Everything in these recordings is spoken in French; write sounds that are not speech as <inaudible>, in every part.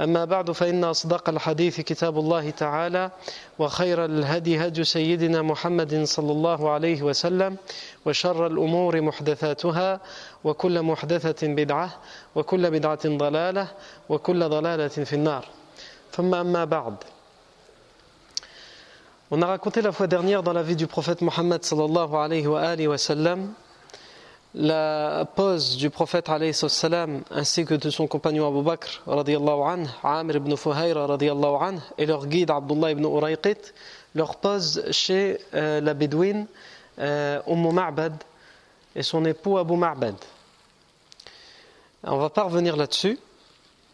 أما بعد فإن أصدق الحديث كتاب الله تعالى وخير الهدي هدي سيدنا محمد صلى الله عليه وسلم وشر الأمور محدثاتها وكل محدثة بدعة وكل بدعة ضلالة وكل ضلالة في النار. ثم أما بعد. On a raconté la fois dernière dans la vie du prophète Mohammed sallallahu alayhi wa, alayhi wa sallam la pose du prophète salam ainsi que de son compagnon Abu Bakr radiallahu anh, Amr ibn Fuhayra et leur guide Abdullah ibn Urayqit leur pose chez euh, la bédouine euh, Ma'bad et son époux Abu Ma'bad. On va pas revenir là-dessus,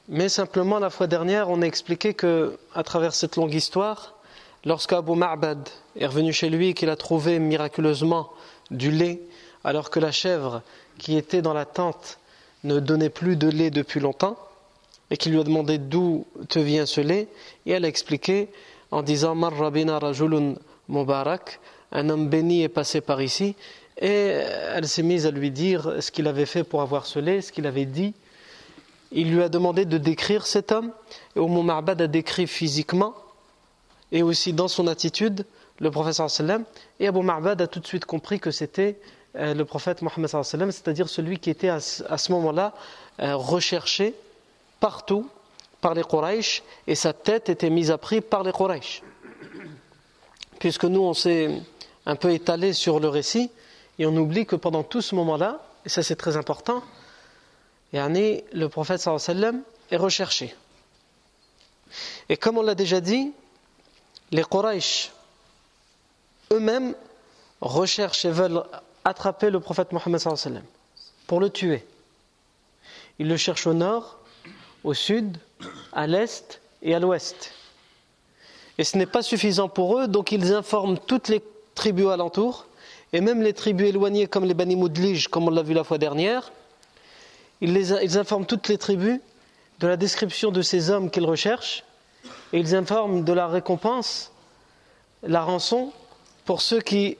mais simplement la fois dernière on a expliqué que à travers cette longue histoire Lorsque Abu Ma'bad est revenu chez lui et qu'il a trouvé miraculeusement du lait, alors que la chèvre qui était dans la tente ne donnait plus de lait depuis longtemps, et qu'il lui a demandé d'où te vient ce lait, et elle a expliqué en disant Marrabina rajulun mubarak, un homme béni est passé par ici, et elle s'est mise à lui dire ce qu'il avait fait pour avoir ce lait, ce qu'il avait dit. Il lui a demandé de décrire cet homme, et Umm Ma'bad a décrit physiquement et aussi dans son attitude le prophète sallam et Abu Ma'bad a tout de suite compris que c'était le prophète Mohammed c'est-à-dire celui qui était à, ce moment-là euh, recherché partout par les Quraysh et sa tête était mise à prix par les Quraysh. Puisque nous on s'est un peu étalé sur le récit et on oublie que pendant tout ce moment-là et ça c'est très important le prophète sallam est recherché. Et comme on l'a déjà dit les Quraysh eux-mêmes recherchent et veulent attraper le prophète Mohammed pour le tuer. Ils le cherchent au nord, au sud, à l'est et à l'ouest. Et ce n'est pas suffisant pour eux, donc ils informent toutes les tribus alentours, et même les tribus éloignées comme les Bani Moudlij, comme on l'a vu la fois dernière. Ils, ils informent toutes les tribus de la description de ces hommes qu'ils recherchent, et ils informent de la récompense, la rançon, pour ceux qui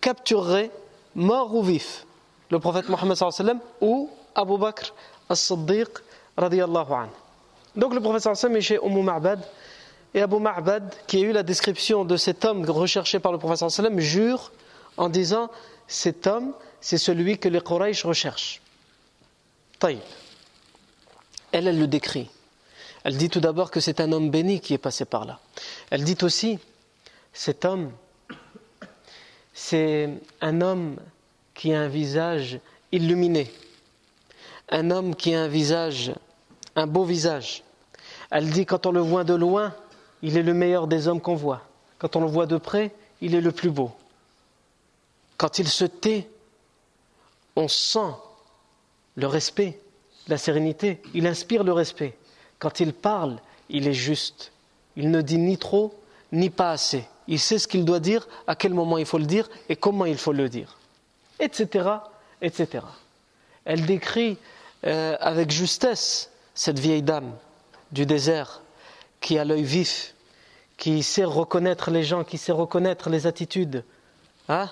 captureraient, mort ou vif, le prophète Mohammed ou Abu Bakr as-Siddiq radiallahu anhu. Donc le prophète est chez Umm Ma'bad et Abu Ma'bad, qui a eu la description de cet homme recherché par le prophète jure en disant cet homme, c'est celui que les Quraysh recherchent. Taïb. Elle, elle le décrit. Elle dit tout d'abord que c'est un homme béni qui est passé par là. Elle dit aussi, cet homme, c'est un homme qui a un visage illuminé, un homme qui a un visage, un beau visage. Elle dit, quand on le voit de loin, il est le meilleur des hommes qu'on voit. Quand on le voit de près, il est le plus beau. Quand il se tait, on sent le respect, la sérénité, il inspire le respect. Quand il parle, il est juste. Il ne dit ni trop, ni pas assez. Il sait ce qu'il doit dire, à quel moment il faut le dire et comment il faut le dire. Etc. etc. Elle décrit euh, avec justesse cette vieille dame du désert qui a l'œil vif, qui sait reconnaître les gens, qui sait reconnaître les attitudes. Hein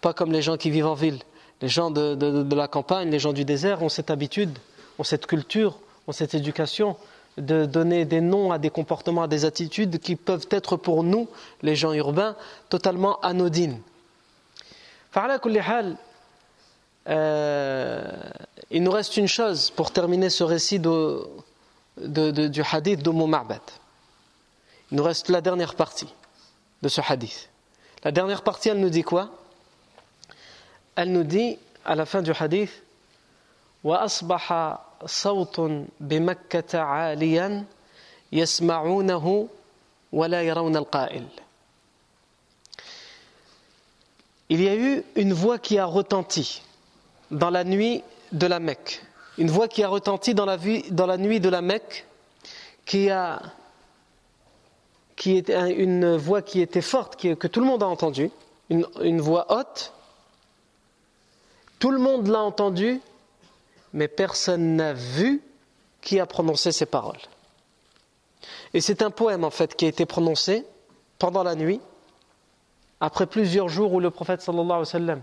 Pas comme les gens qui vivent en ville. Les gens de, de la campagne, les gens du désert ont cette habitude, ont cette culture, ont cette éducation de donner des noms à des comportements, à des attitudes qui peuvent être pour nous, les gens urbains, totalement anodines. Euh, Il nous reste une chose pour terminer ce récit de, du hadith d'Umm Ma'bad. Il nous reste la dernière partie de ce hadith. La dernière partie, elle nous dit quoi? Elle nous dit à la fin du hadith وأصبح صوت بمكة عاليا يسمعونه ولا يرون القائل Il y a eu une voix qui a retenti dans la nuit de la Mecque. Une voix qui a retenti dans la, dans la nuit de la Mecque, qui, a, qui était une voix qui était forte, que tout le monde a entendue, une, une voix haute. Tout le monde l'a entendue, mais personne n'a vu qui a prononcé ces paroles. Et c'est un poème en fait qui a été prononcé pendant la nuit, après plusieurs jours où le prophète sallallahu alayhi wa sallam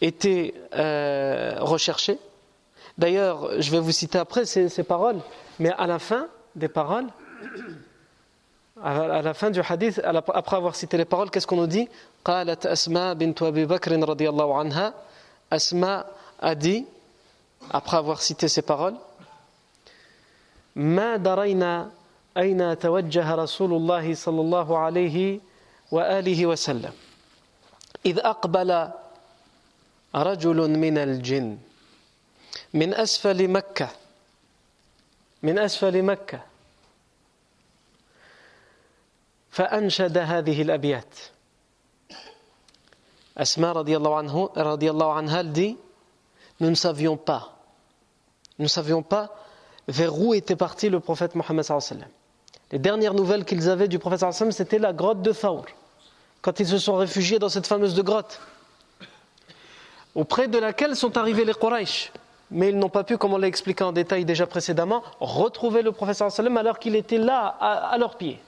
était euh, recherché. D'ailleurs, je vais vous citer après ces, paroles, mais à la fin des paroles, à la fin du hadith, après avoir cité les paroles, qu'est-ce qu'on nous dit? Asma bint Abi Bakr anha. Asma a dit, après avoir cité ces paroles, ما درينا أين توجه رسول الله صلى الله عليه وآله وسلم إذ أقبل رجل من الجن من أسفل مكة من أسفل مكة فأنشد هذه الأبيات أسماء رضي الله عنه رضي الله عنها dit nous ne savions pas nous savions pas vers où était parti le prophète Mohammed les dernières nouvelles qu'ils avaient du prophète c'était la grotte de Thawr quand ils se sont réfugiés dans cette fameuse grotte auprès de laquelle sont arrivés les Quraysh. Mais ils n'ont pas pu, comme on l'a expliqué en détail déjà précédemment, retrouver le sallam alors qu'il était là, à, leurs pieds.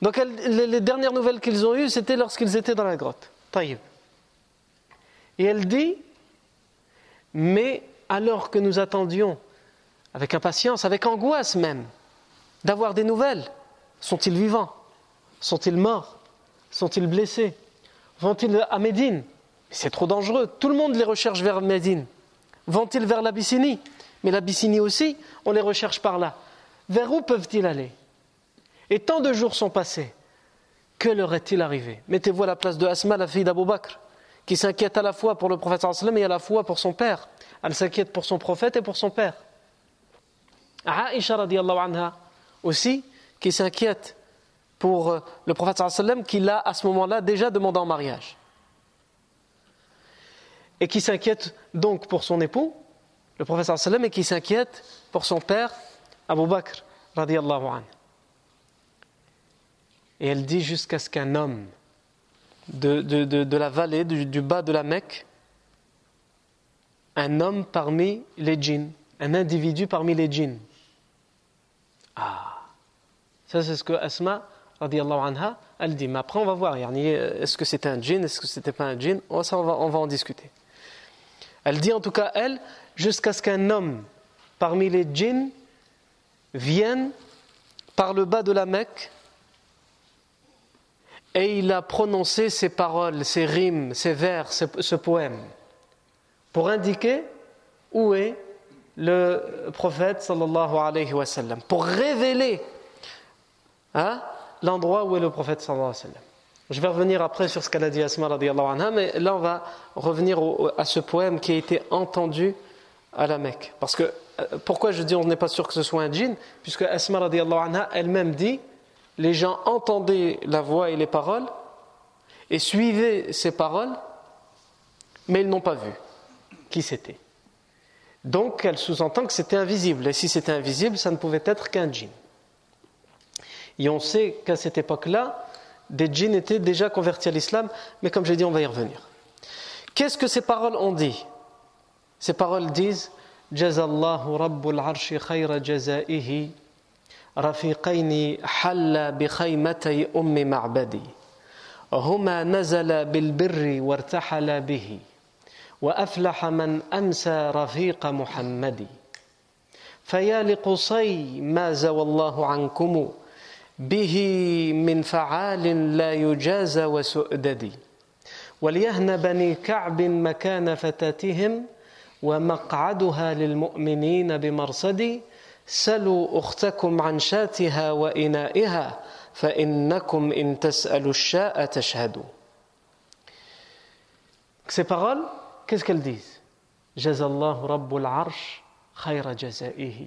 Donc les dernières nouvelles qu'ils ont eues, c'était lorsqu'ils étaient dans la grotte. Taïb. Et elle dit, mais alors que nous attendions, avec impatience, avec angoisse même, d'avoir des nouvelles, sont-ils vivants? Sont-ils morts? Sont-ils blessés? Vont-ils à Médine? C'est trop dangereux. Tout le monde les recherche vers Médine. Vont-ils vers l'Abyssinie? Mais l'Abyssinie aussi, on les recherche par là. Vers où peuvent-ils aller? Et tant de jours sont passés. Que leur est-il arrivé? Mettez-vous à la place de Asma, la fille d'Abou Bakr, qui s'inquiète à la fois pour le prophète et à la fois pour son père. Elle s'inquiète pour son prophète et pour son père. Aïcha radiallahu anha aussi, qui s'inquiète pour euh, le prophète qui l'a à ce moment-là déjà demandé en mariage et qui s'inquiète donc pour son époux, le professeur sallam, et qui s'inquiète pour son père, Abu Bakr, radiallahu anhu. Et elle dit jusqu'à ce qu'un homme de, de, de, la vallée, du, bas de la Mecque, un homme parmi les djinns, un individu parmi les djinns. Ah, ça c'est ce que Asma, radiallahu anha, elle dit. Mais après on va voir, est-ce que c'était un djinn, est-ce que c'était pas un djinn, on va, on va en discuter. Elle dit en tout cas, elle, jusqu'à ce qu'un homme parmi les djinns vienne par le bas de la Mecque et il a prononcé ces paroles, ces rimes, ces vers, ce, poème pour indiquer où est le prophète pour révéler hein, l'endroit où est le prophète sallallahu alayhi wa. Je vais revenir après sur ce qu'elle a dit Asma anha, mais là on va revenir à ce poème qui a été entendu à la Mecque. Parce que, euh, pourquoi je dis on n'est pas sûr que ce soit un djinn? Puisque Asma anha elle-même dit les gens entendaient la voix et les paroles et suivaient ces paroles, mais ils n'ont pas vu qui c'était. Donc elle sous-entend que c'était invisible. Et si c'était invisible, ça ne pouvait être qu'un djinn. Et on sait qu'à cette époque-là, des djinns étaient déjà convertis à l'islam, mais comme j'ai dit, on va y revenir. Qu'est-ce que ces paroles ont dit? Ces paroles disent Jazallahu Rabbul Arshi jazaihi رفيقين حل بخيمتي أم معبدي هما نزل بالبر وارتحل به وأفلح من أمسى رفيق محمد فيا لقصي ما زوى الله عنكم به من فعال لا يجازى وسؤدد وليهن بني كعب مكان فتاتهم ومقعدها للمؤمنين بمرصد سلوا أختكم عن شاتها وإنائها فإنكم إن تسألوا الشاء تشهدوا. Ces paroles, qu'est-ce qu'elles disent? الله رب العرش خير جزائه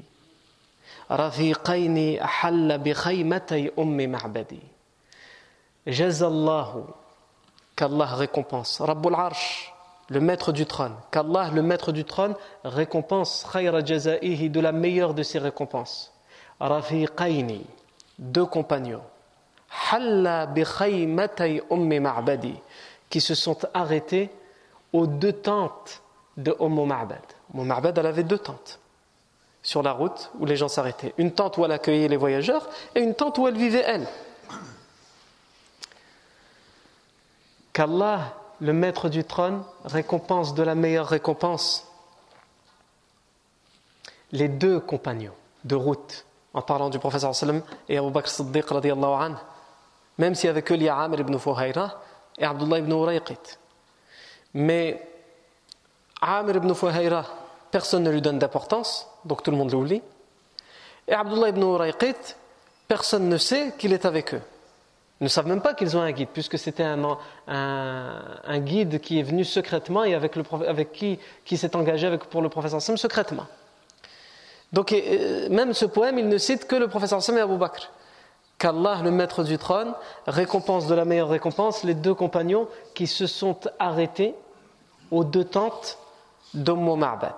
رفيقين أحل بخيمتي أم معبدي جزى الله qu'Allah récompense. رب العرش le maître du trône. Qu'Allah, le maître du trône, récompense khayra jazaihi de la meilleure de ses récompenses. Rafiqaini, deux compagnons. Halla bi ummi ma'badi, qui se sont arrêtés aux deux tentes de Umm Ma'bad. Umm Ma'bad, elle avait deux tentes sur la route où les gens s'arrêtaient. Une tente où elle accueillait les voyageurs et une tente où elle vivait elle. Qu'Allah le maître du trône, récompense de la meilleure récompense les deux compagnons de route, en parlant du professeur et Abu Bakr Siddiq anhu, même s'il y avait que Amir ibn Fuhayra et Abdullah ibn Urayqit. Mais Amir ibn Fuhayra, personne ne lui donne d'importance, donc tout le monde l'oublie. Et Abdullah ibn Urayqit, personne ne sait qu'il est avec eux ne savent même pas qu'ils ont un guide, puisque c'était un, un, guide qui est venu secrètement et avec, le, avec qui, qui s'est engagé avec, pour le professeur Sam secrètement. Donc même ce poème, il ne cite que le professeur Sam et Abu Bakr. Qu'Allah, le maître du trône, récompense de la meilleure récompense les deux compagnons qui se sont arrêtés aux deux tentes d'Ommo Ma'bad.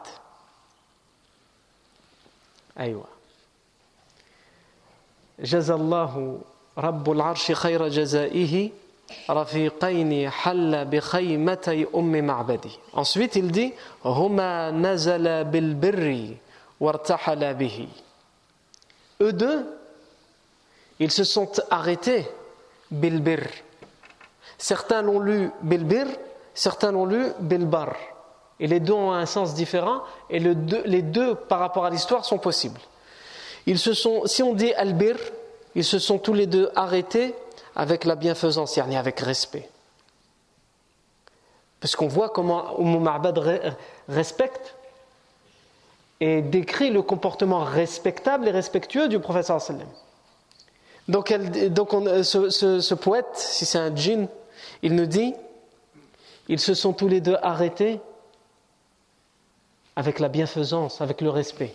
Aïwa. Jazallahu رب العرش خير جزائه رفيقين حل بخيمتي أم معبدي ensuite il dit هما نزل بالبر وارتحل به eux deux ils se sont arrêtés bilbir certains l'ont lu bilbir certains l'ont lu bilbar et les deux ont un sens différent, et les deux, par rapport à l'histoire, sont possibles. Ils se sont, si on dit albir, ils se sont tous les deux arrêtés avec la bienfaisance, yani avec respect. Parce qu'on voit comment Umm respecte et décrit le comportement respectable et respectueux du professeur sallam. Donc, donc ce, ce, poète, si c'est un djinn, il nous dit ils se sont tous les deux arrêtés avec la bienfaisance, avec le respect.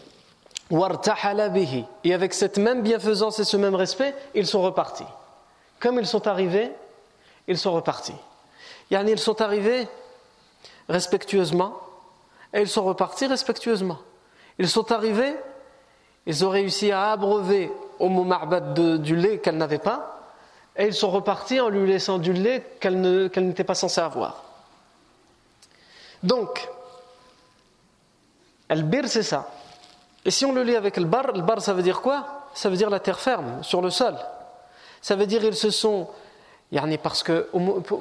Et avec cette même bienfaisance et ce même respect, ils sont repartis. Comme ils sont arrivés, ils sont repartis. Yani, ils sont arrivés respectueusement et ils sont repartis respectueusement. Ils sont arrivés, ils ont réussi à abreuver au Ma'bad du lait qu'elle n'avait pas et ils sont repartis en lui laissant du lait qu'elle n'était pas censée avoir. Donc, Al-Bir, c'est ça. Et si on le lit avec le bar, le bar, ça veut dire quoi? Ça veut dire la terre ferme, sur le sol. Ça veut dire ils se sont. Parce que,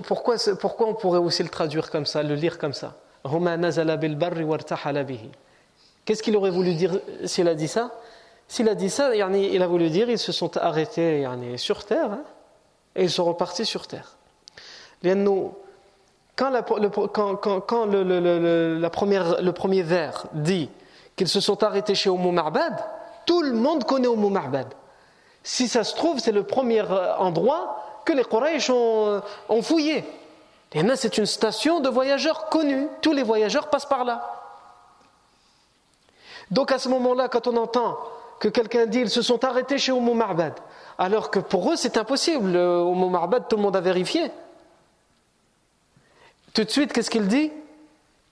pourquoi, pourquoi on pourrait aussi le traduire comme ça, le lire comme ça? Qu'est-ce qu'il aurait voulu dire s'il a dit ça? S'il a dit ça, il a voulu dire ils se sont arrêtés sur terre hein, et ils sont repartis sur terre. Quand, le, premier vers dit qu'ils se sont arrêtés chez Oumou Ma'bad, tout le monde connaît Oumou Ma'bad. Si ça se trouve, c'est le premier euh, endroit que les Quraysh ont, euh, fouillé. Et là, c'est une station de voyageurs connue. Tous les voyageurs passent par là. Donc à ce moment-là, quand on entend que quelqu'un dit ils se sont arrêtés chez Oumou Ma'bad, alors que pour eux c'est impossible, Oumou Ma'bad, tout le monde a vérifié. Tout de suite, qu'est-ce qu'il dit?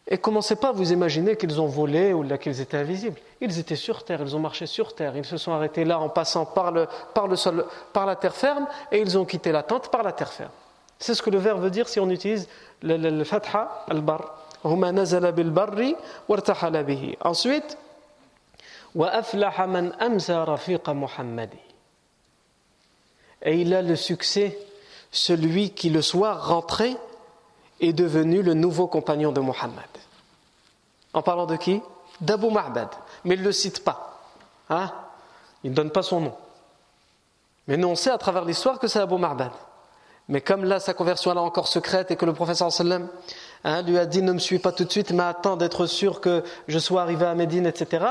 Et commencez pas à vous imaginer qu'ils ont volé ou qu'ils étaient invisibles. Ils étaient sur terre, ils ont marché sur terre, ils se sont arrêtés là en passant par le, le la terre ferme, et ils ont quitté la tente par la terre ferme. C'est ce que le verbe veut dire si on utilise le, fatha al-bar. Ensuite, et il a le succès, celui qui le soit rentré est devenu le nouveau compagnon de Muhammad. En parlant de qui? D'Abu Ma'bad. Mais il ne le cite pas. Hein? Il ne donne pas son nom. Mais nous, on sait à travers l'histoire que c'est Abu Ma'bad. Mais comme là, sa conversion est encore secrète et que le professeur sallam hein, lui a dit ne me suis pas tout de suite, mais attends d'être sûr que je sois arrivé à Médine, etc.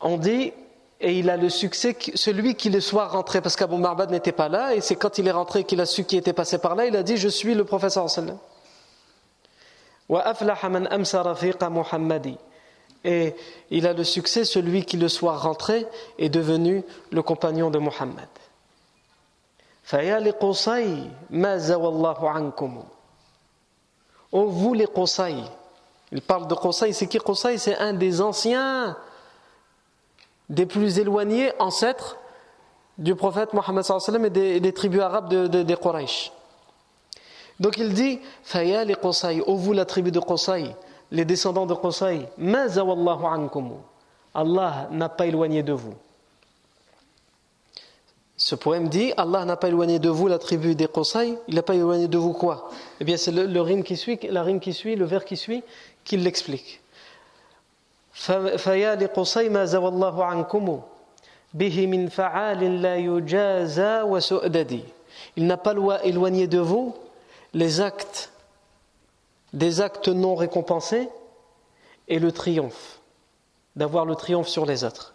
On dit, et il a le succès, celui qui le soit rentré, parce qu'Abu Marbad n'était pas là, et c'est quand il est rentré qu'il a su qui était passé par là, il a dit je suis le professeur sallam. Et il a le succès, celui qui le soit rentré est devenu le compagnon de Muhammad. Oh vous les Qusay. Il parle de Qusay, c'est qui Qusay? C'est un des anciens, des plus éloignés ancêtres du prophète Mohammed et des, tribus arabes de, de, des Quraysh. Donc il dit Fayali Qusay, ô vous la tribu de Qusay, les descendants de Qusay, Mazawallahu ankum. Allah n'a pas éloigné de vous. Ce poème dit Allah n'a pas éloigné de vous la tribu des Qusay, il n'a pas éloigné de vous quoi? Eh bien, c'est le, rime qui suit, la rime qui suit, le vers qui suit, qui l'explique. Fayali Qusay, Mazawallahu ankum. Bihi min fa'alin la yujaza wa su'dadi. Il n'a pas éloigné de vous les actes, des actes non récompensés et le triomphe, d'avoir le triomphe sur les autres.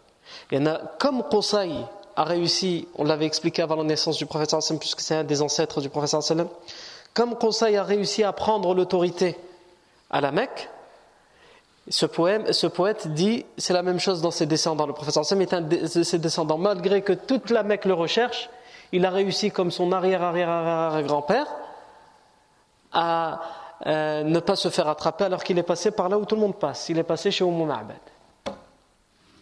Il y en a comme Qusay, a réussi, on l'avait expliqué avant la naissance du prophète sallam, puisque c'est un des ancêtres du prophète sallam, comme Conseil a réussi à prendre l'autorité à la Mecque, ce, poème, ce poète dit, c'est la même chose dans ses descendants. Le prophète sallam est un de ses descendants. Malgré que toute la Mecque le recherche, il a réussi comme son arrière-arrière-arrière-grand-père à euh, ne pas se faire attraper alors qu'il est passé par là où tout le monde passe. Il est passé chez Umm Ma'bad.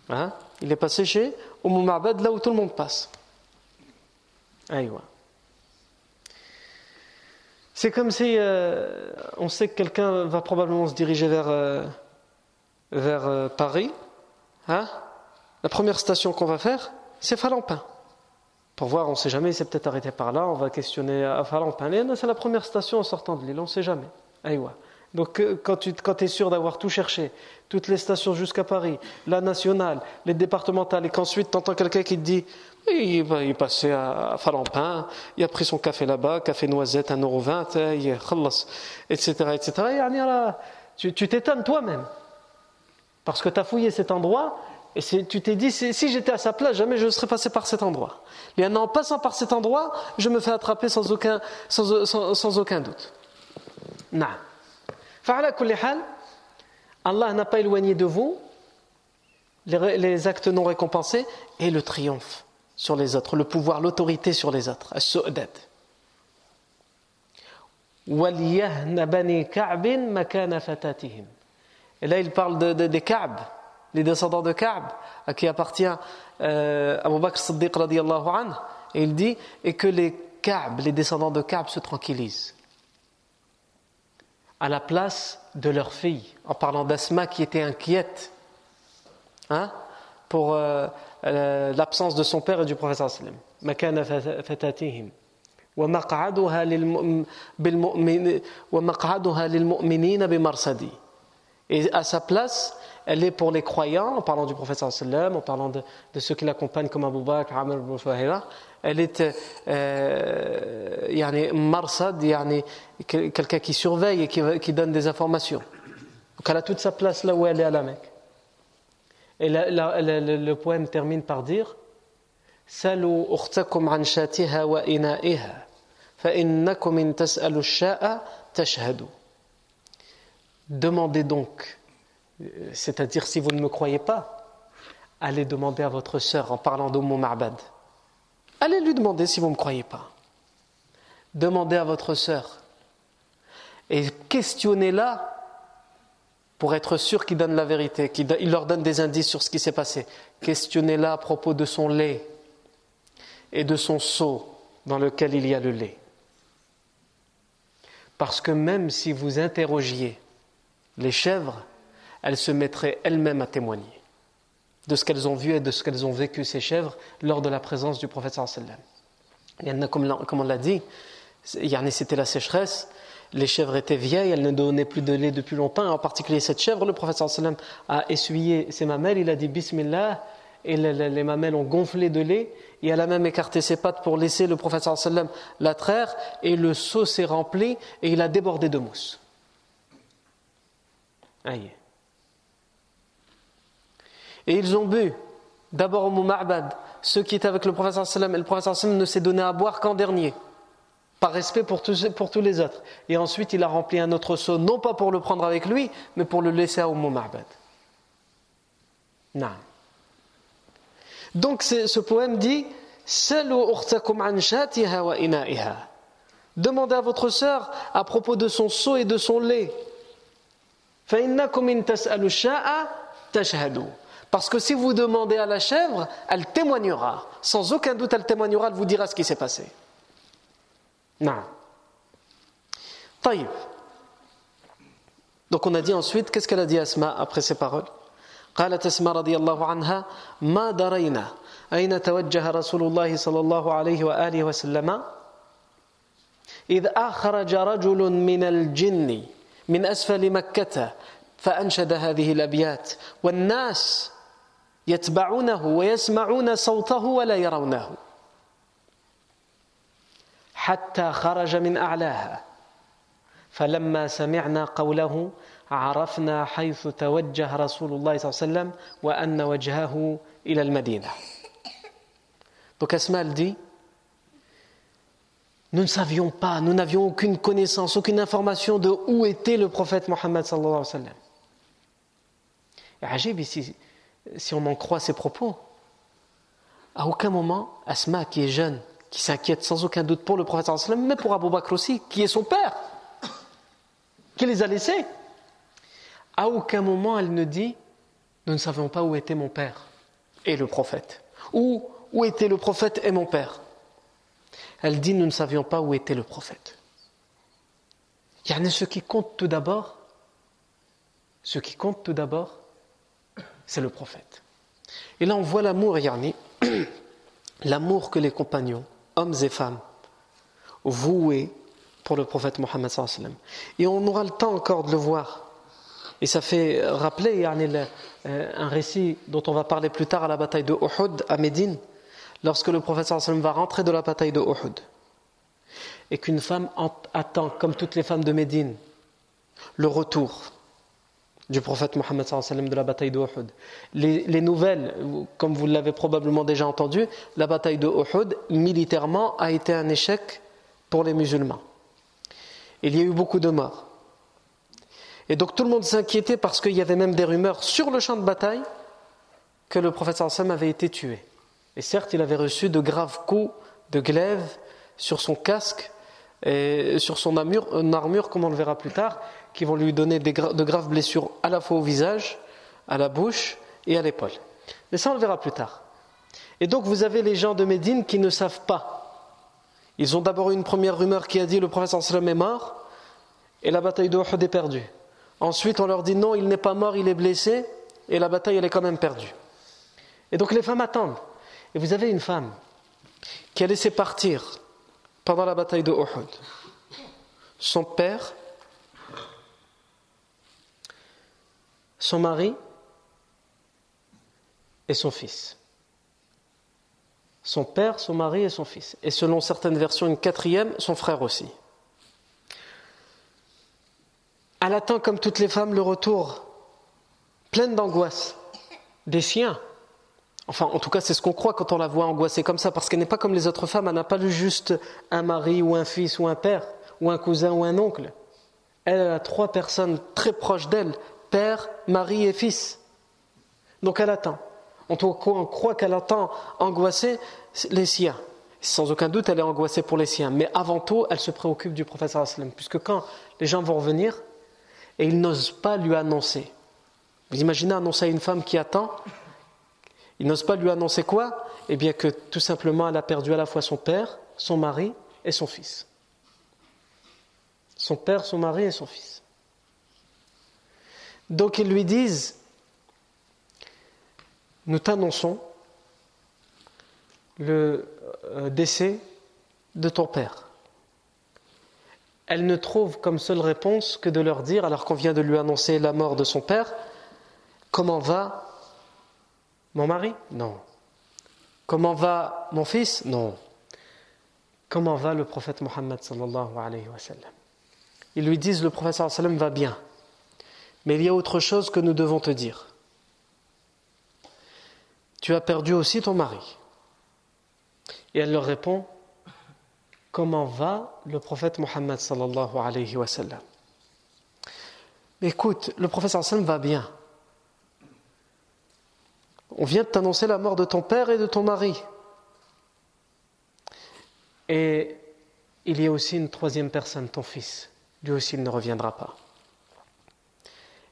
Hein? Il est passé chez Umm Ma'bad, là où tout le monde passe. C'est comme si euh, on sait que quelqu'un va probablement se diriger vers, euh, vers Paris. Hein? La première station qu'on va faire, c'est Falampin. Pour voir, on ne sait jamais, il s'est peut-être arrêté par là, on va questionner à Falampin. C'est la première station en sortant de l'île, on ne sait jamais. Aïwa. Donc quand tu quand es sûr d'avoir tout cherché, toutes les stations jusqu'à Paris, la nationale, les départementales, et qu'ensuite tu entends quelqu'un qui te dit il, est passé à Falampin, il a pris son café là-bas, café noisette, 1,20€, etc. etc. tu t'étonnes toi-même. Parce que tu as fouillé cet endroit, et tu t'es dit, si j'étais à sa place, jamais je serais passé par cet endroit. Et en passant par cet endroit, je me fais attraper sans aucun, sans, sans aucun doute. Non. Allah n'a pas éloigné de vous les actes non récompensés et le triomphe sur les autres, le pouvoir, l'autorité sur les autres. Et là, il parle de, des Ka'b, les descendants de Ka'b, à qui appartient euh, Abu Bakr Siddiq et il dit, et que les Ka'b, les descendants de Ka'b se tranquillisent. À la place de leur fille, en parlant d'Asma qui était inquiète hein, pour euh, euh, l'absence de son père et du professeur sallam. Et à sa place, elle est pour les croyants, en parlant du prophète sallam, en parlant de, ceux qui l'accompagnent comme Abu Bakr, Amr ibn elle est euh, marsad, quelqu'un qui surveille et qui, donne des informations. Donc elle a toute sa place là où elle est à la Mecque. Et le poème termine par dire Salu ukhtakum an shatiha wa ina'iha fa innakum in tas'alu. Demandez donc, c'est-à-dire si vous ne me croyez pas, allez demander à votre sœur en parlant d'Oumou Ma'bad. Allez lui demander si vous ne me croyez pas. Demandez à votre sœur. Et questionnez-la pour être sûr qu'il donne la vérité, qu'il leur donne des indices sur ce qui s'est passé. Questionnez-la à propos de son lait et de son seau dans lequel il y a le lait. Parce que même si vous interrogiez les chèvres, elles se mettraient elles-mêmes à témoigner de ce qu'elles ont vu et de ce qu'elles ont vécu, ces chèvres, lors de la présence du prophète sallam. Il y en a, comme on l'a dit, c'était la sécheresse, les chèvres étaient vieilles, elles ne donnaient plus de lait depuis longtemps, en particulier cette chèvre, le prophète sallam a essuyé ses mamelles, il a dit Bismillah, et les, mamelles ont gonflé de lait, et elle a même écarté ses pattes pour laisser le prophète sallam la traire et le seau s'est rempli et il a débordé de mousse. Aïe. Et ils ont bu d'abord au Muma'bad, ceux qui étaient avec le prophète sallam et le prophète sallam ne s'est donné à boire qu'en dernier par respect pour tous, les autres. Et ensuite, il a rempli un autre seau, non pas pour le prendre avec lui, mais pour le laisser à Umm Ma'bad. Non. Donc, ce poème dit Demandez à votre sœur à propos de son seau et de son lait. Parce que si vous demandez à la chèvre, elle témoignera. Sans aucun doute, elle témoignera, elle vous dira ce qui s'est passé. Non. Donc on a dit ensuite, qu'est-ce qu'elle a dit Asma après ces paroles قالت اسماء رضي الله عنها ما درينا أين توجه رسول الله صلى الله عليه وآله وسلم إذ أخرج رجل من الجن من أسفل مكة فأنشد هذه الأبيات والناس يتبعونه ويسمعون صوته ولا يرونه حتى خرج من أعلاها فلما سمعنا قوله عرفنا حيث توجه رسول الله صلى الله عليه وسلم وأن وجهه إلى المدينة Donc Asma dit Nous ne savions pas, nous n'avions aucune connaissance, aucune information de où était le prophète Mohammed sallallahu alayhi wa sallam. Et Ajib, ici, si on en croit ses propos, à aucun moment, Asma, qui est jeune, qui s'inquiète sans aucun doute pour le prophète, mais pour Abu Bakr aussi, qui est son père, qui les a laissés. À aucun moment elle ne dit Nous ne savions pas où était mon père et le prophète. Ou où était le prophète et mon père? Elle dit Nous ne savions pas où était le prophète. Il y en a ce qui compte tout d'abord. Ce qui compte tout d'abord, c'est le prophète. Et là, on voit l'amour, Yarni, <clears throat> l'amour que les compagnons hommes et femmes, voués pour le prophète Mohammed. Et on aura le temps encore de le voir. Et ça fait rappeler euh, un récit dont on va parler plus tard à la bataille de Uhud à Médine, lorsque le prophète va rentrer de la bataille de Uhud. Et qu'une femme attend, comme toutes les femmes de Médine, le retour du prophète Mohammed de la bataille de. Les, nouvelles, comme vous l'avez probablement déjà entendu, la bataille de militairement, a été un échec pour les musulmans. Il y a eu beaucoup de morts. Et donc tout le monde s'inquiétait parce qu'il y avait même des rumeurs sur le champ de bataille que le prophète sallam avait été tué. Et certes, il avait reçu de graves coups de glaive sur son casque et sur son armure, armure, comme on le verra plus tard, qui vont lui donner de graves blessures à la fois au visage, à la bouche et à l'épaule. Mais ça, on le verra plus tard. Et donc, vous avez les gens de Médine qui ne savent pas. Ils ont d'abord une première rumeur qui a dit le prophète sallam est mort et la bataille de Uhud est perdue. Ensuite, on leur dit non, il n'est pas mort, il est blessé et la bataille, elle est quand même perdue. Et donc, les femmes attendent. Et vous avez une femme qui a laissé partir pendant la bataille de Uhud son père son mari et son fils. Son père, son mari et son fils. Et selon certaines versions, une quatrième, son frère aussi. Elle attend, comme toutes les femmes, le retour, pleine d'angoisse, des siens. Enfin, en tout cas, c'est ce qu'on croit quand on la voit angoissée comme ça, parce qu'elle n'est pas comme les autres femmes, elle n'a pas juste un mari ou un fils ou un père, ou un cousin ou un oncle. Elle a trois personnes très proches d'elle, père, mari et fils. Donc elle attend. On croit qu'elle attend angoissée les siens. Sans aucun doute, elle est angoissée pour les siens. Mais avant tout, elle se préoccupe du prophète puisque quand les gens vont revenir, et ils n'osent pas lui annoncer. Vous imaginez annoncer à une femme qui attend Ils n'osent pas lui annoncer quoi? Eh bien que tout simplement, elle a perdu à la fois son père, son mari et son fils. Son père, son mari et son fils. Donc ils lui disent, nous t'annonçons le euh, décès de ton père. Elle ne trouve comme seule réponse que de leur dire, alors qu'on vient de lui annoncer la mort de son père, comment va mon mari? Non. Comment va mon fils? Non. Comment va le prophète Mohammed sallallahu alayhi wa Ils lui disent le prophète sallallahu va bien. Mais il y a autre chose que nous devons te dire. Tu as perdu aussi ton mari. Et elle leur répond Comment va le prophète Mohammed sallallahu alayhi wa Écoute, le prophète sallallahu va bien. On vient de t'annoncer la mort de ton père et de ton mari. Et il y a aussi une troisième personne, ton fils. Lui aussi, il ne reviendra pas.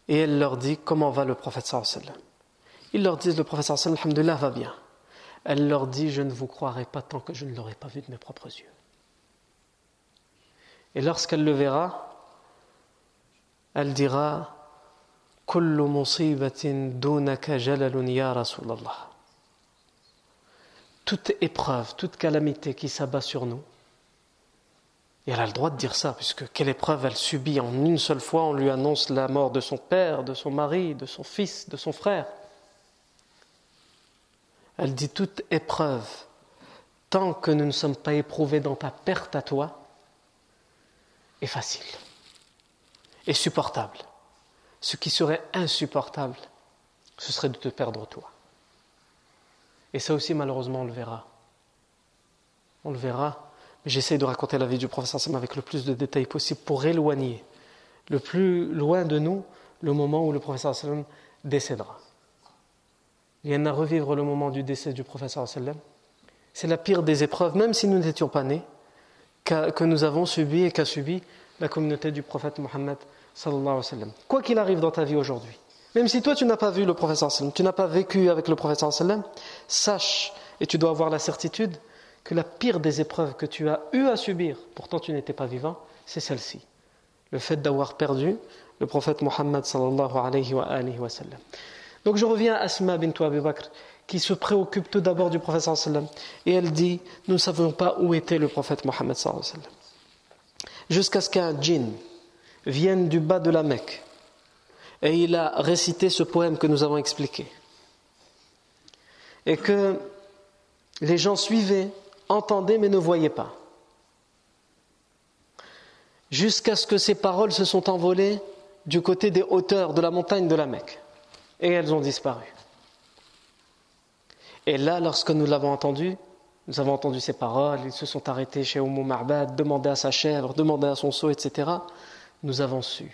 Et elle leur dit comment va le prophète sallallahu Ils leur disent le prophète alayhi wa va bien. Elle leur dit je ne vous croirai pas tant que je ne l'aurai pas vu de mes propres yeux. Et lorsqu'elle le verra, elle dira toute épreuve, toute calamité qui s'abat sur nous, et elle a le droit de dire ça, puisque quelle épreuve elle subit en une seule fois, on lui annonce la mort de son père, de son mari, de son fils, de son frère. Elle dit toute épreuve, tant que nous ne sommes pas éprouvés dans ta perte à toi, est facile, est supportable. Ce qui serait insupportable, ce serait de te perdre toi. Et ça aussi, malheureusement, on le verra. On le verra. J'essaie de raconter la vie du professeur Sam avec le plus de détails possible pour éloigner le plus loin de nous le moment où le professeur Sallam décédera. Il y en a revivre le moment du décès du professeur Sallam. C'est la pire des épreuves, même si nous n'étions pas nés, que nous avons subi et qu'a subi la communauté du prophète Mohammed Quoi qu'il arrive dans ta vie aujourd'hui, même si toi tu n'as pas vu le professeur tu n'as pas vécu avec le professeur sache et tu dois avoir la certitude que la pire des épreuves que tu as eu à subir, pourtant tu n'étais pas vivant, c'est celle-ci. Le fait d'avoir perdu le prophète Mohammed sallallahu alayhi wa. Donc je reviens à Asma bint Abi Bakr qui se préoccupe tout d'abord du prophète sallam et elle dit nous ne savons pas où était le prophète Mohammed sallallahu alayhi wa sallam. Jusqu'à ce qu'un djinn viennent du bas de la Mecque. Et il a récité ce poème que nous avons expliqué. Et que les gens suivaient, entendaient, mais ne voyaient pas. Jusqu'à ce que ces paroles se sont envolées du côté des hauteurs de la montagne de la Mecque. Et elles ont disparu. Et là, lorsque nous l'avons entendu, nous avons entendu ces paroles, ils se sont arrêtés chez Oumou Marbad, demandaient à sa chèvre, demandaient à son seau, etc nous avons su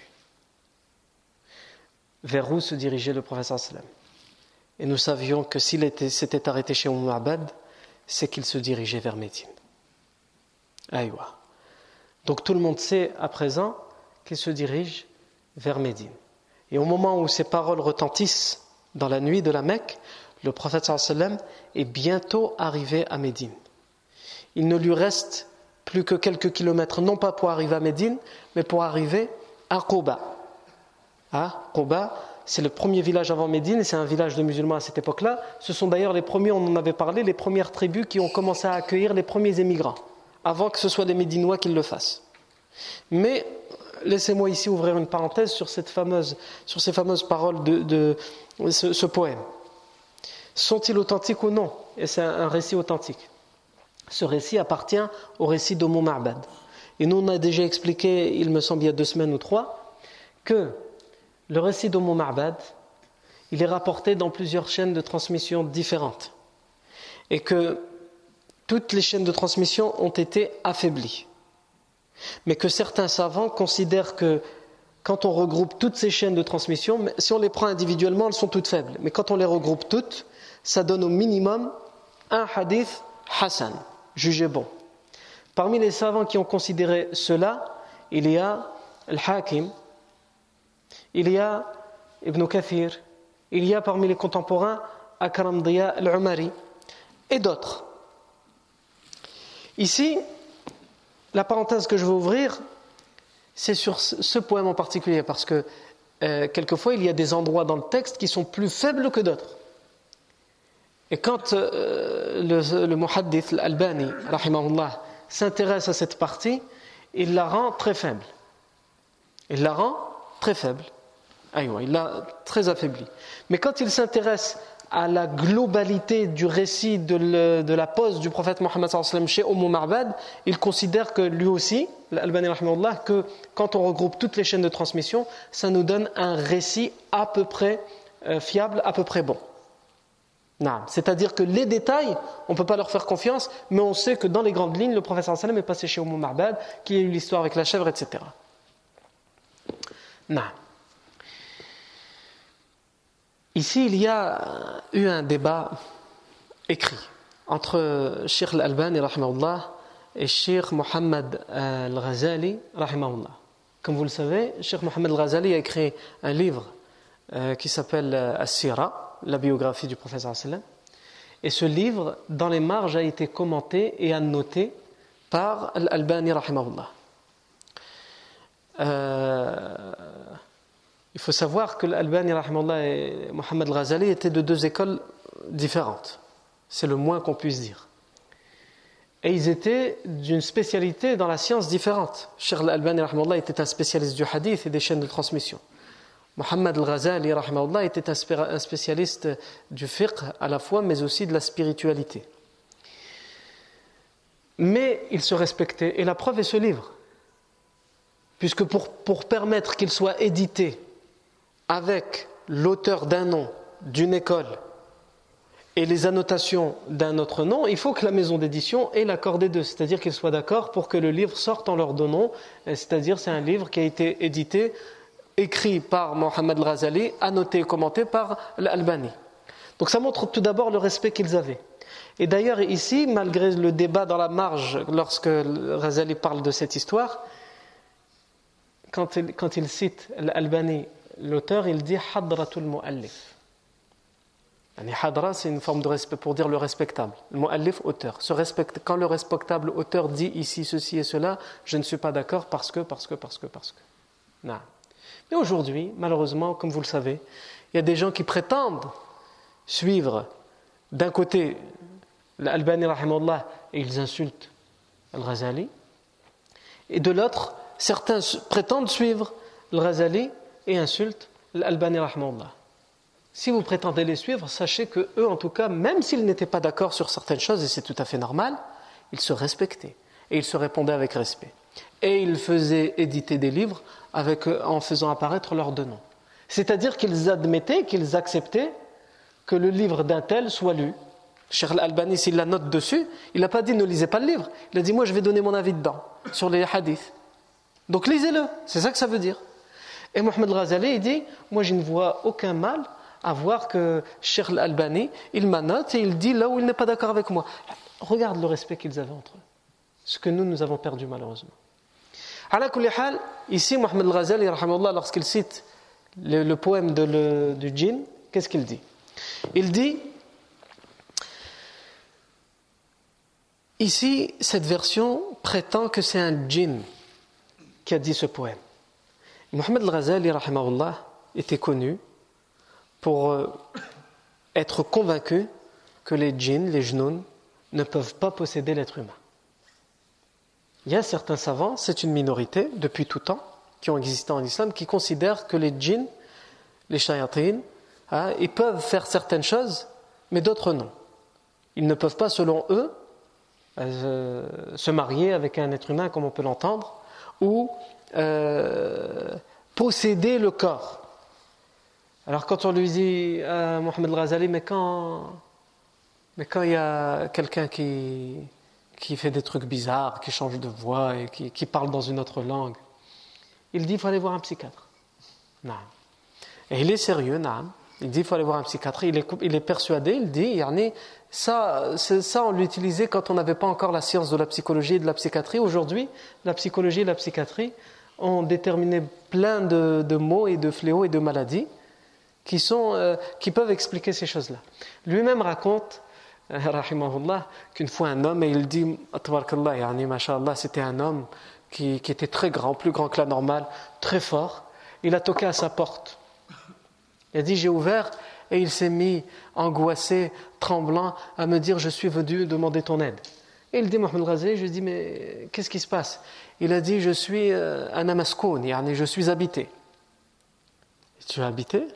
vers où se dirigeait le professeur sallam? Et nous savions que s'il s'était arrêté chez Umm Abad, c'est qu'il se dirigeait vers Médine. Aïwa. Donc tout le monde sait à présent qu'il se dirige vers Médine. Et au moment où ces paroles retentissent dans la nuit de la Mecque, le prophète sallam est bientôt arrivé à Médine. Il ne lui reste plus que quelques kilomètres, non pas pour arriver à Médine, mais pour arriver à Quba. Ah, Quba, c'est le premier village avant Médine, c'est un village de musulmans à cette époque-là. Ce sont d'ailleurs les premiers, on en avait parlé, les premières tribus qui ont commencé à accueillir les premiers émigrants, avant que ce soit les Médinois qui le fassent. Mais laissez-moi ici ouvrir une parenthèse sur, cette fameuse, sur ces fameuses paroles de, ce, poème. Sont-ils authentiques ou non? Et c'est un récit authentique. Ce récit appartient au récit d'Omo Ma'bad. Et nous, on a déjà expliqué, il me semble il y a deux semaines ou trois, que le récit d'Omo Ma'bad, il est rapporté dans plusieurs chaînes de transmission différentes. Et que toutes les chaînes de transmission ont été affaiblies. Mais que certains savants considèrent que quand on regroupe toutes ces chaînes de transmission, si on les prend individuellement, elles sont toutes faibles. Mais quand on les regroupe toutes, ça donne au minimum un hadith Hassan jugé bon. Parmi les savants qui ont considéré cela, il y a Al-Hakim, il y a Ibn Kathir, il y a parmi les contemporains Akram Diya Al-Umari et d'autres. Ici, la parenthèse que je veux ouvrir, c'est sur ce poème en particulier, parce que euh, quelquefois il y a des endroits dans le texte qui sont plus faibles que d'autres. Et quand euh, le, le muhaddith, l'Albani, s'intéresse à cette partie, il la rend très faible. Il la rend très faible. Il l'a très affaiblie. Mais quand il s'intéresse à la globalité du récit de, la pose du prophète Mohammed chez Umm Ma'bad, il considère que lui aussi, l'Albani que quand on regroupe toutes les chaînes de transmission, ça nous donne un récit à peu près euh, fiable, à peu près bon. C'est-à-dire que les détails, on ne peut pas leur faire confiance, mais on sait que dans les grandes lignes, le prophète sallam est passé chez Umm Ma'bad, qu'il a eu l'histoire avec la chèvre, etc. Ici, il y a eu un débat écrit entre Sheikh Al-Albani et Sheikh Mohammed Al-Ghazali. Comme vous le savez, Sheikh Mohammed Al-Ghazali a écrit un livre euh, qui s'appelle euh, As-Sira, la biographie du prophète. Et ce livre, dans les marges, a été commenté et annoté par Al-Albani. Euh, il faut savoir que l'Albani et Mohamed Al-Ghazali étaient de deux écoles différentes. C'est le moins qu'on puisse dire. Et ils étaient d'une spécialité dans la science différente. Cheikh Al-Albani était un spécialiste du hadith et des chaînes de transmission. Mohamed Al-Ghazali était un spécialiste du fiqh à la fois, mais aussi de la spiritualité. Mais ils se respectaient. Et la preuve est ce livre. Puisque pour, pour permettre qu'il soit édité avec l'auteur d'un nom, d'une école, et les annotations d'un autre nom, il faut que la maison d'édition ait l'accord des deux, c'est-à-dire qu'ils soient d'accord pour que le livre sorte en leur donnant, c'est-à-dire c'est un livre qui a été édité, écrit par Mohamed Razali, annoté et commenté par l'Albani. Donc ça montre tout d'abord le respect qu'ils avaient. Et d'ailleurs ici, malgré le débat dans la marge lorsque Razali parle de cette histoire, quand il, quand il cite l'Albani l'auteur, il dit Hadratul Mu'allif. Hadra, c'est une forme de respect pour dire le respectable. Le Mu'allif, auteur. quand le respectable auteur dit ici ceci et cela, je ne suis pas d'accord parce que, parce que, parce que, parce que. Mais aujourd'hui, malheureusement, comme vous le savez, il y a des gens qui prétendent suivre d'un côté l'Albani et ils insultent Al-Ghazali, et de l'autre, certains prétendent suivre Al-Ghazali et insultent l'Albani rahmallah. Si vous prétendez les suivre, sachez que eux, en tout cas, même s'ils n'étaient pas d'accord sur certaines choses, et c'est tout à fait normal, ils se respectaient et ils se répondaient avec respect. Et ils faisaient éditer des livres avec, euh, en faisant apparaître leurs deux noms. C'est-à-dire qu'ils admettaient, qu'ils acceptaient que le livre d'un tel soit lu. Cheikh Al-Albani, s'il la note dessus, il n'a pas dit ne lisez pas le livre. Il a dit moi je vais donner mon avis dedans, sur les hadiths. Donc lisez-le, c'est ça que ça veut dire. Et Mohamed Ghazali, dit Moi, je ne vois aucun mal à voir que Cheikh Al-Albani, il m'annote et il dit là où il n'est pas d'accord avec moi. Regarde le respect qu'ils avaient entre eux. Ce que nous, nous avons perdu malheureusement. Ici, Mohamed Ghazali, lorsqu'il cite le, poème de du djinn, qu'est-ce qu'il dit? Il dit Ici, cette version prétend que c'est un djinn qui a dit ce poème. Mohamed Al-Ghazali était connu pour euh, être convaincu que les djinns, les jnouns, ne peuvent pas posséder l'être humain. Il y a certains savants, c'est une minorité depuis tout temps, qui ont existé en islam, qui considèrent que les djinns, les shayatines, hein, ils peuvent faire certaines choses, mais d'autres non. Ils ne peuvent pas, selon eux, euh, se marier avec un être humain, comme on peut l'entendre, ou euh, posséder le corps. Alors quand on lui dit à Mohamed Ghazali, mais quand, mais quand il y a quelqu'un qui, qui fait des trucs bizarres, qui change de voix et qui, qui parle dans une autre langue, il dit il faut aller voir un psychiatre. Non. Et il est sérieux, non. Il dit il faut aller voir un psychiatre. Il est, il est persuadé, il dit, ça, ça on l'utilisait quand on n'avait pas encore la science de la psychologie et de la psychiatrie. Aujourd'hui, la psychologie et la psychiatrie ont déterminé plein de, mots et de fléaux et de maladies qui, sont, euh, qui peuvent expliquer ces choses-là. Lui-même raconte, euh, qu'une fois un homme, et il dit, c'était un homme qui, qui était très grand, plus grand que la normale, très fort. Il a toqué à sa porte. Il a dit, j'ai ouvert, et il s'est mis angoissé, tremblant, à me dire, je suis venu demander ton aide. Et il dit, Mohamed Ghazali, je dis, mais qu'est-ce qui se passe? Il a dit Je suis euh, un amaskoun, je suis habité. Et tu es habité?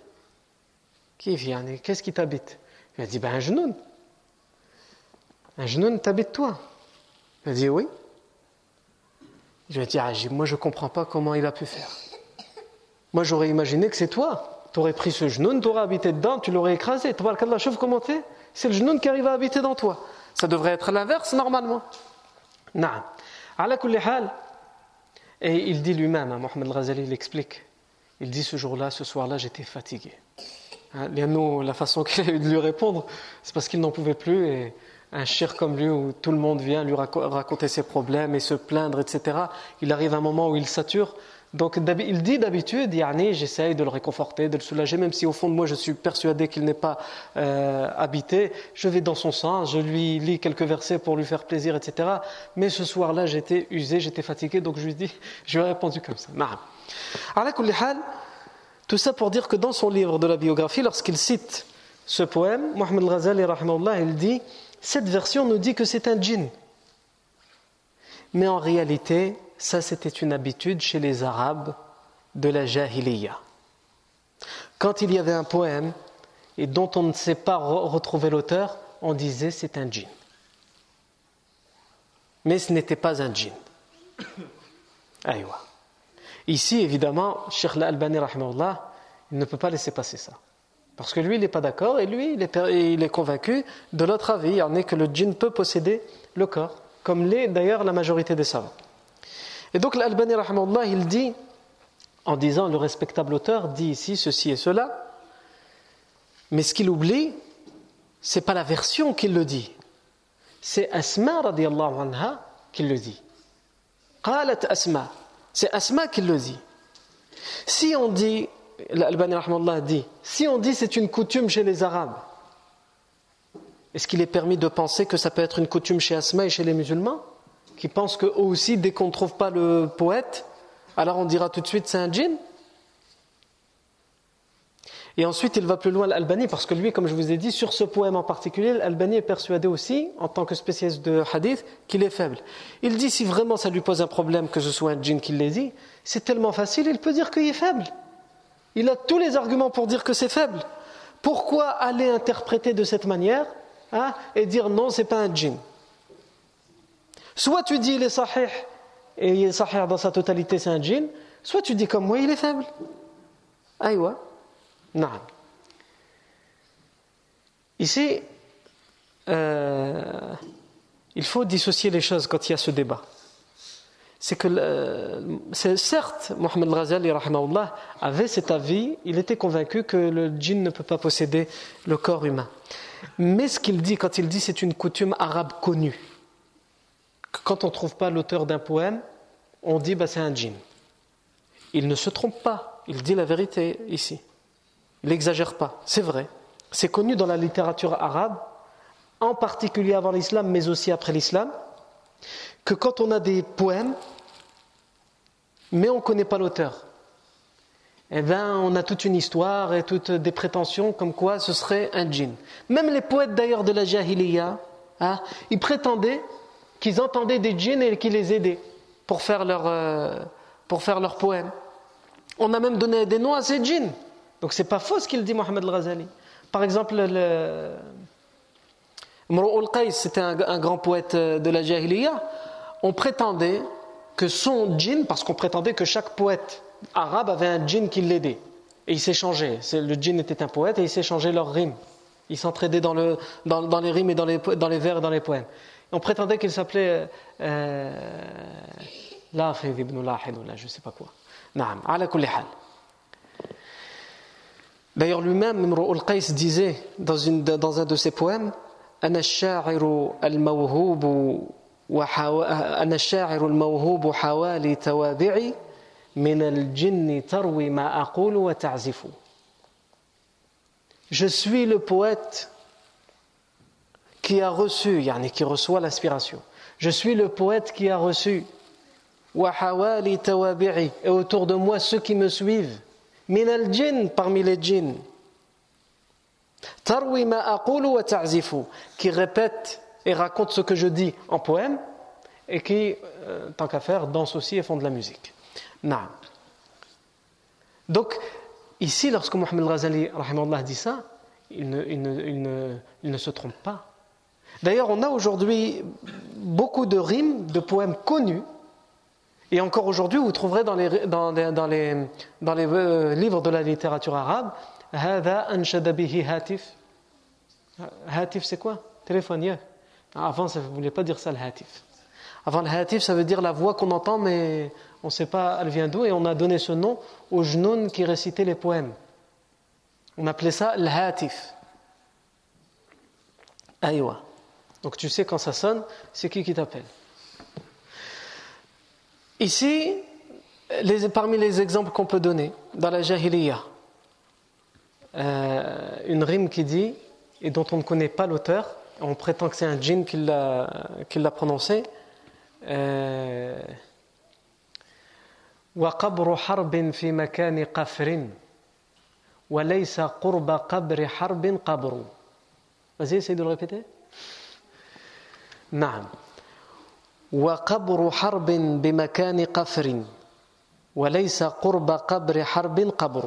Qui vient Qu'est-ce qui t'habite? Il a dit, ben un genoun. Un genoun t'habite toi. Il a dit, oui. Je lui ai dit, ah, moi je ne comprends pas comment il a pu faire. Moi j'aurais imaginé que c'est toi. Tu aurais pris ce genoun, tu aurais habité dedans, tu l'aurais écrasé. Tu vois le chauve comment C'est le genoun qui arrive à habiter dans toi. Ça devrait être l'inverse normalement. Non. Et il dit lui-même, hein, Mohamed Al-Ghazali, il explique. Il dit ce jour-là, ce soir-là, j'étais fatigué. Hein, la façon <laughs> qu'il a eu de lui répondre, c'est parce qu'il n'en pouvait plus. Et un chir comme lui, où tout le monde vient lui raconter ses problèmes et se plaindre, etc., il arrive un moment où il sature. Donc il dit d'habitude, j'essaye de le réconforter, de le soulager, même si au fond de moi je suis persuadé qu'il n'est pas euh, habité. Je vais dans son sens, je lui lis quelques versets pour lui faire plaisir, etc. Mais ce soir-là, j'étais usé, j'étais fatigué, donc je lui dis, <laughs> je lui ai répondu comme ça. Tout ça pour dire que dans son livre de la biographie, lorsqu'il cite ce poème, Mohamed Ghazali, il dit cette version nous dit que c'est un djinn. Mais en réalité, ça c'était une habitude chez les Arabes de la Jahiliya. Quand il y avait un poème et dont on ne sait pas retrouver l'auteur, on disait c'est un djinn. Mais ce n'était pas un djinn. <coughs> Ici, évidemment, Sheikh Al-Albani, il ne peut pas laisser passer ça. Parce que lui, il n'est pas d'accord et lui, il est, convaincu de l'autre avis, il en est que le djinn peut posséder le corps, comme l'est d'ailleurs la majorité des savants. Et donc l'Albani, il dit, en disant le respectable auteur dit ici ceci et cela, mais ce qu'il oublie, c'est pas la version qu'il le dit, c'est Asma radiallahu anha qui le dit. Qalat Asma, c'est Asma qui le dit. Si on dit l'Albani dit si on dit c'est une coutume chez les Arabes, est-ce qu'il est permis de penser que ça peut être une coutume chez Asma et chez les musulmans? Qui pensent qu'eux aussi, dès qu'on ne trouve pas le poète, alors on dira tout de suite c'est un djinn et ensuite, il va plus loin, l'Albani, parce que lui, comme je vous ai dit, sur ce poème en particulier, l'Albani est persuadé aussi, en tant que spécialiste de hadith, qu'il est faible. Il dit, si vraiment ça lui pose un problème que ce soit un djinn qui l'ait dit, c'est tellement facile, il peut dire qu'il est faible. Il a tous les arguments pour dire que c'est faible. Pourquoi aller interpréter de cette manière hein, et dire non, c'est pas un djinn? Soit tu dis il est sahih et il est sahih dans sa totalité, c'est un djinn, soit tu dis comme moi, il est faible. Aïwa. Non. Ici, euh, il faut dissocier les choses quand il y a ce débat c'est que certes, Mohamed Ghazali avait cet avis, il était convaincu que le djinn ne peut pas posséder le corps humain. Mais ce qu'il dit, quand il dit c'est une coutume arabe connue, quand on ne trouve pas l'auteur d'un poème, on dit bah, c'est un djinn. Il ne se trompe pas, il dit la vérité ici. Il n'exagère pas, c'est vrai. C'est connu dans la littérature arabe, en particulier avant l'islam, mais aussi après l'islam, que quand on a des poèmes, mais on ne connaît pas l'auteur, eh bien, on a toute une histoire et toutes des prétentions comme quoi ce serait un djinn. Même les poètes d'ailleurs de la Jahiliya, hein, ils prétendaient qu'ils entendaient des djinns et qu'ils les aidaient pour faire leurs euh, pour faire. On a même donné des noms à ces djinns. Donc c'est pas faux ce qu'il dit Mohamed Al-Ghazali. Par exemple, le, al-Qais, c'était un, grand poète de la Jahiliya on prétendait que son djinn, parce qu'on prétendait que chaque poète arabe avait un djinn qui l'aidait. Et ils s'échangeaient. Le djinn était un poète et ils s'échangeaient leurs rimes. Ils s'entraidaient dans, le, dans, les rimes et dans les, dans les vers et dans les poèmes on prétendait qu'il s'appelait euh, Lafid ibn Lahid ou là, je ne sais pas quoi. Naam, ala kulli hal. D'ailleurs, lui-même, Imru al-Qais disait dans, une, dans un de ses poèmes أنا الشاعر الموهوب أنا الشاعر الموهوب حوالي توابعي من الجن تروي ما أقول وتعزف Je suis le poète qui a reçu, yani qui reçoit l'aspiration. Je suis le poète qui a reçu. Et autour de moi ceux qui me suivent. Min al parmi les djinns. Tarwi ma wa ta'zifu. Qui répète et raconte ce que je dis en poème et qui, euh, tant qu'à faire, danse aussi et font de la musique. Donc, ici, lorsque Mohamed Ghazali dit ça, il ne se trompe pas. D'ailleurs, on a aujourd'hui beaucoup de rimes, de poèmes connus, et encore aujourd'hui, vous trouverez dans les, dans, les, euh, livres de la littérature arabe, hatif. Hatif, c'est quoi? Téléphone, Avant, ça ne voulait pas dire ça, le hatif. Avant, le hatif, ça veut dire la voix qu'on entend, mais on ne sait pas elle vient d'où, et on a donné ce nom aux genoun qui récitaient les poèmes. On appelait ça le hatif. Donc tu sais quand ça sonne, c'est qui qui t'appelle. Ici, parmi les exemples qu'on peut donner dans la Jahiliya, euh, une rime qui dit, et dont on ne connaît pas l'auteur, on prétend que c'est un djinn qui l'a prononcé. Euh, وقبر حرب في مكان قفر وليس قرب قبر حرب قبر Vas-y, essaye de le répéter. نعم وقبر حرب بمكان قفر وليس قرب قبر حرب قبر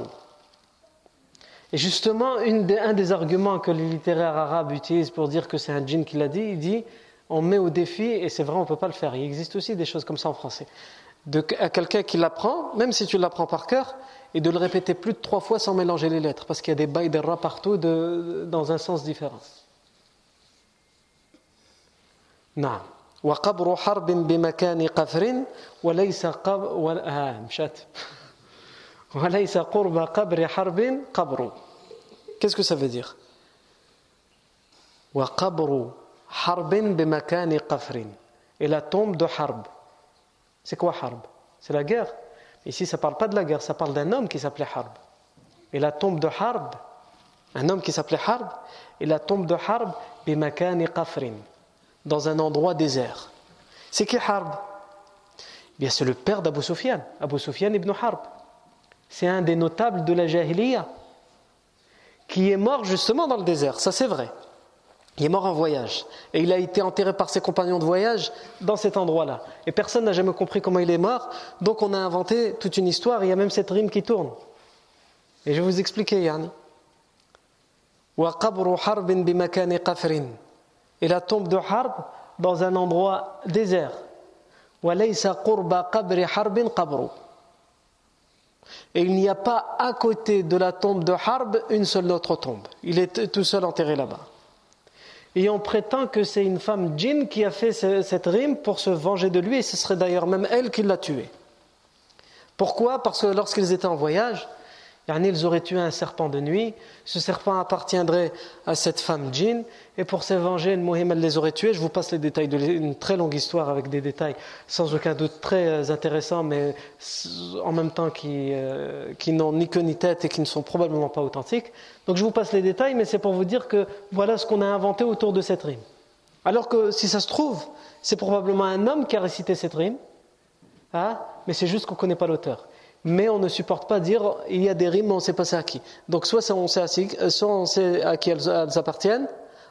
Et justement, une des, un des arguments que les littéraires arabes utilisent pour dire que c'est un djinn qui l'a dit, il dit on met au défi, et c'est vrai, on ne peut pas le faire. Il existe aussi des choses comme ça en français. De, à quelqu'un qui l'apprend, même si tu l'apprends par cœur, et de le répéter plus de trois fois sans mélanger les lettres, parce qu'il y a des bails des rats partout de, dans un sens différent. نعم وقبر حرب بمكان قفر وليس قبر آه مشات وليس قرب قبر حرب قبر Qu'est-ce que وقبر حرب بمكان قفر la tombe de Harb c'est quoi Harb c'est la guerre ici ça parle pas de la guerre ça parle d'un homme qui s'appelait Harb et la tombe de Harb un homme qui s'appelait Harb et la tombe de Harb بمكان قفر dans un endroit désert. C'est qui Harb? Eh Bien, c'est le père d'Abu Sufyan, Abu Sufyan ibn Harb. C'est un des notables de la Jahiliya qui est mort justement dans le désert, ça c'est vrai. Il est mort en voyage et il a été enterré par ses compagnons de voyage dans cet endroit-là. Et personne n'a jamais compris comment il est mort, donc on a inventé toute une histoire. Il y a même cette rime qui tourne. Et je vais vous expliquer, Yani et la tombe de Harb dans un endroit désert. Et il n'y a pas à côté de la tombe de Harb une seule autre tombe. Il est tout seul enterré là-bas. Et on prétend que c'est une femme djinn qui a fait cette rime pour se venger de lui, et ce serait d'ailleurs même elle qui l'a tué. Pourquoi? Parce que lorsqu'ils étaient en voyage, ils auraient tué un serpent de nuit, ce serpent appartiendrait à cette femme djinn, et pour se venger, Mohammed les aurait tués. Je vous passe les détails d'une très longue histoire avec des détails sans aucun doute très euh, intéressants, mais en même temps qui, euh, qui n'ont ni queue ni tête et qui ne sont probablement pas authentiques. Donc je vous passe les détails, mais c'est pour vous dire que voilà ce qu'on a inventé autour de cette rime. Alors que si ça se trouve, c'est probablement un homme qui a récité cette rime, hein, mais c'est juste qu'on ne connaît pas l'auteur mais on ne supporte pas dire il y a des rimes, mais on ne sait pas c'est à qui. Donc soit on sait à, qui elles, appartiennent,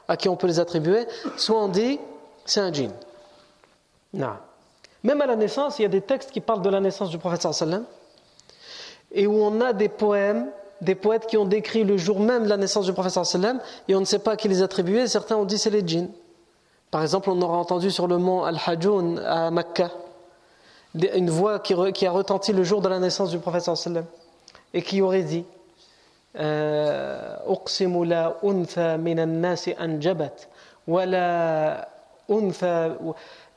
à qui on peut les attribuer, soit on dit c'est un djinn. Non. Même à la naissance, il y a des textes qui parlent de la naissance du prophète sallam et où on a des poèmes, des poètes qui ont décrit le jour même de la naissance du prophète sallam et on ne sait pas à qui les attribuer, certains ont dit c'est les djinns. Par exemple, on aura entendu sur le mont Al-Hajjoun à Makkah une voix qui, a retenti le jour de la naissance du prophète sallam et qui aurait dit أقسم لا أنثى من الناس أنجبت ولا أنثى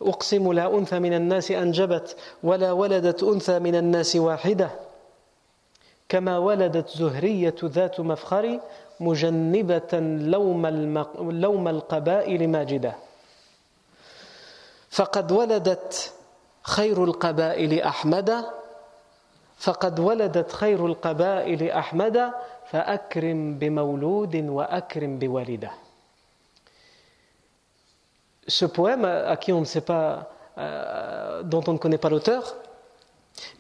أقسم لا أنثى من الناس أنجبت ولا ولدت أنثى من الناس واحدة كما ولدت زهرية ذات مفخر مجنبة لوم, لوم القبائل ماجدة فقد ولدت خير القبائل أحمد فقد ولدت خير القبائل أحمد فأكرم بمولود وأكرم بوالده Ce poème, à qui on ne sait pas, euh, dont on ne connaît pas l'auteur,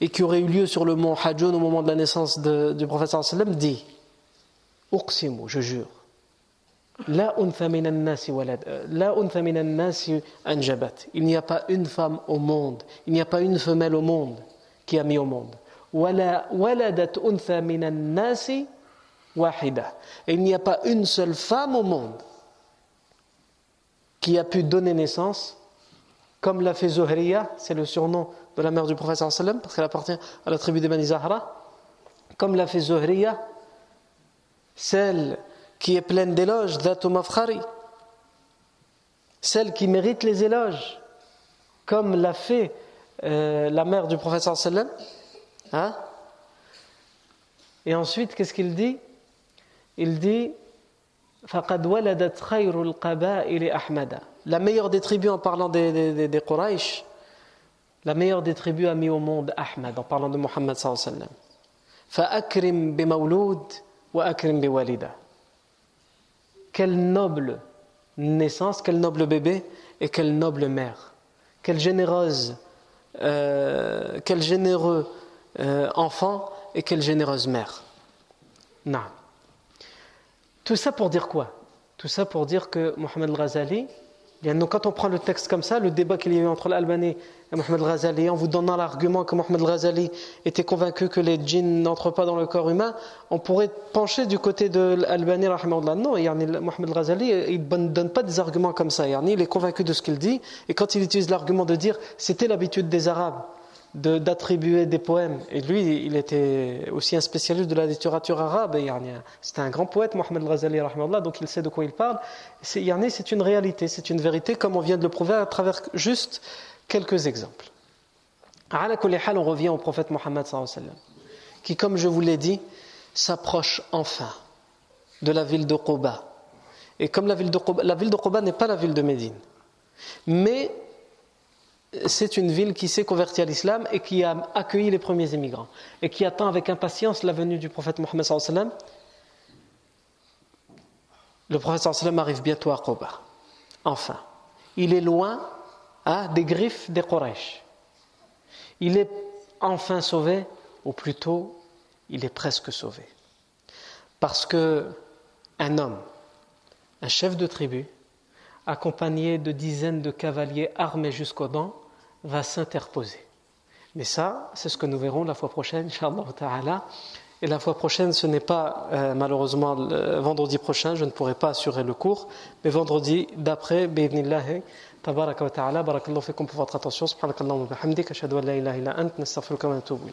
et qui aurait eu lieu sur le mont Hajjun au moment de la naissance de, du prophète sallam, dit Uqsimu, je jure, la Il n'y a pas une femme au monde, il n'y a pas une femelle au monde qui a mis au monde. Et il n'y a pas une seule femme au monde qui a pu donner naissance, comme l'a fait Zuhriya, c'est le surnom de la mère du prophète parce qu'elle appartient à la tribu des Bani Zahra, comme l'a fait Zuhriya, celle qui est pleine d'éloges, Dhatu celle qui mérite les éloges, comme l'a fait euh, la mère du prophète sallam. Hein? Et ensuite, qu'est-ce qu'il dit? Il dit La meilleure des tribus en parlant des, Quraysh, la meilleure des tribus a mis au monde Ahmad en parlant de Muhammad sallallahu alayhi wa sallam. Quelle noble naissance, quel noble bébé et quelle noble mère. Quelle généreuse, euh, quel généreux euh, enfant et quelle généreuse mère. Non. Tout ça pour dire quoi? Tout ça pour dire que Mohamed al-Ghazali, quand on prend le texte comme ça, le débat qu'il y a eu entre l'Albani et Mohamed al-Ghazali, en vous donnant l'argument que Mohamed al-Ghazali était convaincu que les djinns n'entrent pas dans le corps humain, on pourrait pencher du côté de l'Albani. Non, Mohamed al-Ghazali, il ne donne pas des arguments comme ça. Il est convaincu de ce qu'il dit, et quand il utilise l'argument de dire c'était l'habitude des Arabes, d'attribuer des poèmes. Et lui, il était aussi un spécialiste de la littérature arabe. C'était un grand poète, Mohamed Ghazali, donc il sait de quoi il parle. C'est une réalité, c'est une vérité, comme on vient de le prouver à travers juste quelques exemples. On revient au prophète Mohammed, qui, comme je vous l'ai dit, s'approche enfin de la ville de Quba. Et comme la ville de Quba, la ville de Quba n'est pas la ville de Médine. Mais c'est une ville qui s'est convertie à l'islam et qui a accueilli les premiers émigrants et qui attend avec impatience la venue du prophète Mohammed sallam. Le prophète sallam arrive bientôt à Quba. Enfin, il est loin hein, des griffes des Quraysh. Il est enfin sauvé, ou plutôt, il est presque sauvé. Parce que un homme, un chef de tribu, accompagné de dizaines de cavaliers armés jusqu'aux dents, va s'interposer. Mais ça, c'est ce que nous verrons la fois prochaine, Inch'Allah Et la fois prochaine, ce n'est pas euh, malheureusement le vendredi prochain, je ne pourrai pas assurer le cours, mais vendredi d'après, bi'idnillahi, tabaraka wa ta'ala, barakallahu fikum pour votre attention, subhanakallahu wa bihamdik, ashhadu an la ilaha illa ant, nastaghfiruka wa natubu